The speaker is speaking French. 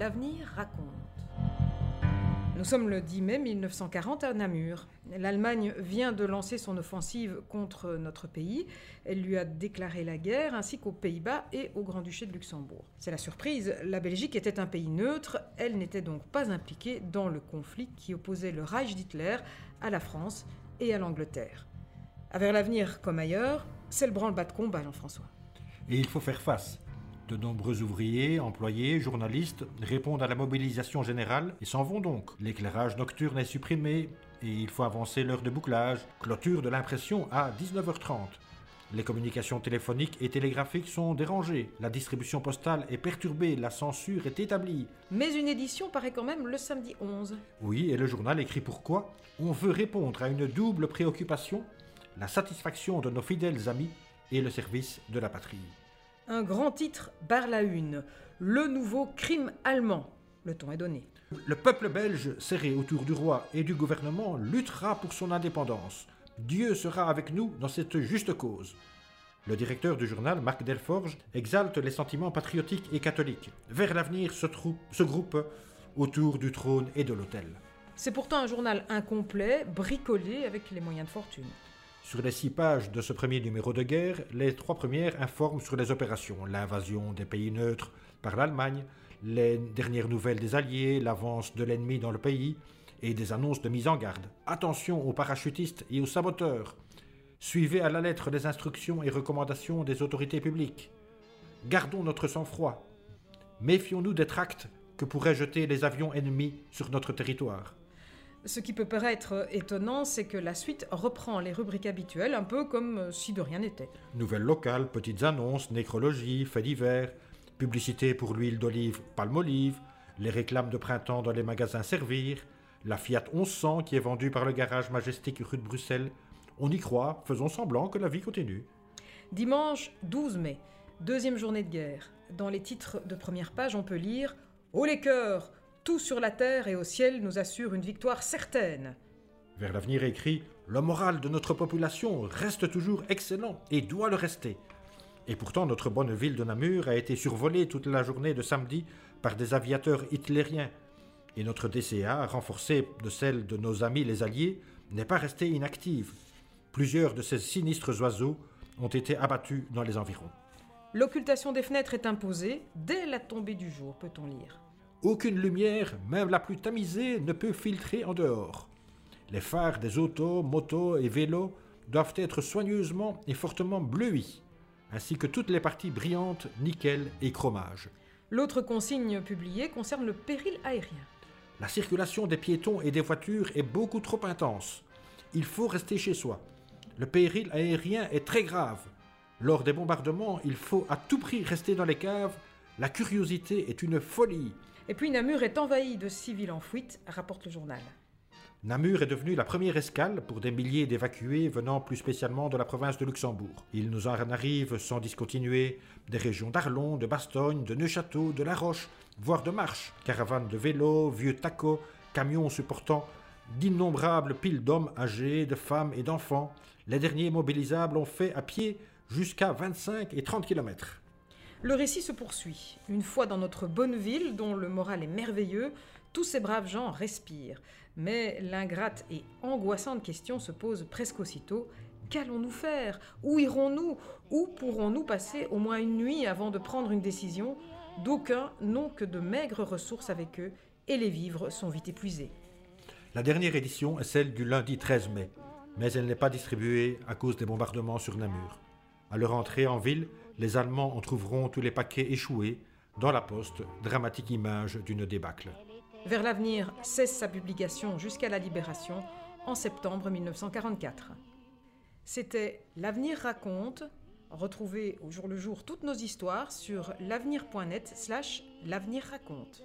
L'avenir raconte. Nous sommes le 10 mai 1940 à Namur. L'Allemagne vient de lancer son offensive contre notre pays. Elle lui a déclaré la guerre, ainsi qu'aux Pays-Bas et au Grand-Duché de Luxembourg. C'est la surprise, la Belgique était un pays neutre, elle n'était donc pas impliquée dans le conflit qui opposait le Reich d'Hitler à la France et à l'Angleterre. À vers l'avenir comme ailleurs, c'est le branle-bas de combat, Jean-François. Et il faut faire face. De nombreux ouvriers, employés, journalistes répondent à la mobilisation générale et s'en vont donc. L'éclairage nocturne est supprimé et il faut avancer l'heure de bouclage. Clôture de l'impression à 19h30. Les communications téléphoniques et télégraphiques sont dérangées, la distribution postale est perturbée, la censure est établie. Mais une édition paraît quand même le samedi 11. Oui, et le journal écrit pourquoi On veut répondre à une double préoccupation, la satisfaction de nos fidèles amis et le service de la patrie. Un grand titre barre la une. Le nouveau crime allemand. Le ton est donné. Le peuple belge, serré autour du roi et du gouvernement, luttera pour son indépendance. Dieu sera avec nous dans cette juste cause. Le directeur du journal, Marc Delforge, exalte les sentiments patriotiques et catholiques. Vers l'avenir se, se groupe autour du trône et de l'autel. C'est pourtant un journal incomplet, bricolé avec les moyens de fortune. Sur les six pages de ce premier numéro de guerre, les trois premières informent sur les opérations, l'invasion des pays neutres par l'Allemagne, les dernières nouvelles des Alliés, l'avance de l'ennemi dans le pays et des annonces de mise en garde. Attention aux parachutistes et aux saboteurs. Suivez à la lettre les instructions et recommandations des autorités publiques. Gardons notre sang-froid. Méfions-nous des tracts que pourraient jeter les avions ennemis sur notre territoire. Ce qui peut paraître étonnant, c'est que la suite reprend les rubriques habituelles, un peu comme si de rien n'était. Nouvelles locales, petites annonces, nécrologie, faits divers, publicité pour l'huile d'olive Palmolive, les réclames de printemps dans les magasins Servir, la Fiat 1100 qui est vendue par le garage Majestic rue de Bruxelles. On y croit, faisons semblant que la vie continue. Dimanche 12 mai, deuxième journée de guerre. Dans les titres de première page, on peut lire Haut les cœurs tout sur la terre et au ciel nous assure une victoire certaine. Vers l'avenir écrit Le moral de notre population reste toujours excellent et doit le rester. Et pourtant, notre bonne ville de Namur a été survolée toute la journée de samedi par des aviateurs hitlériens. Et notre DCA, renforcée de celle de nos amis les Alliés, n'est pas restée inactive. Plusieurs de ces sinistres oiseaux ont été abattus dans les environs. L'occultation des fenêtres est imposée dès la tombée du jour, peut-on lire. Aucune lumière, même la plus tamisée, ne peut filtrer en dehors. Les phares des autos, motos et vélos doivent être soigneusement et fortement bleuis, ainsi que toutes les parties brillantes, nickel et chromage. L'autre consigne publiée concerne le péril aérien. La circulation des piétons et des voitures est beaucoup trop intense. Il faut rester chez soi. Le péril aérien est très grave. Lors des bombardements, il faut à tout prix rester dans les caves. La curiosité est une folie. Et puis Namur est envahi de civils en fuite, rapporte le journal. Namur est devenu la première escale pour des milliers d'évacués venant plus spécialement de la province de Luxembourg. Il nous en arrive sans discontinuer des régions d'Arlon, de Bastogne, de Neuchâteau, de La Roche, voire de Marche, caravanes de vélos, vieux tacos, camions supportant d'innombrables piles d'hommes âgés, de femmes et d'enfants. Les derniers mobilisables ont fait à pied jusqu'à 25 et 30 kilomètres. Le récit se poursuit. Une fois dans notre bonne ville, dont le moral est merveilleux, tous ces braves gens respirent. Mais l'ingrate et angoissante question se pose presque aussitôt. Qu'allons-nous faire? Où irons-nous? Où pourrons-nous passer au moins une nuit avant de prendre une décision? D'aucuns n'ont que de maigres ressources avec eux et les vivres sont vite épuisés. La dernière édition est celle du lundi 13 mai, mais elle n'est pas distribuée à cause des bombardements sur Namur. À leur entrée en ville, les Allemands en trouveront tous les paquets échoués. Dans la poste, dramatique image d'une débâcle. Vers l'avenir cesse sa publication jusqu'à la libération en septembre 1944. C'était L'avenir raconte. Retrouvez au jour le jour toutes nos histoires sur l'avenir.net slash l'avenir raconte.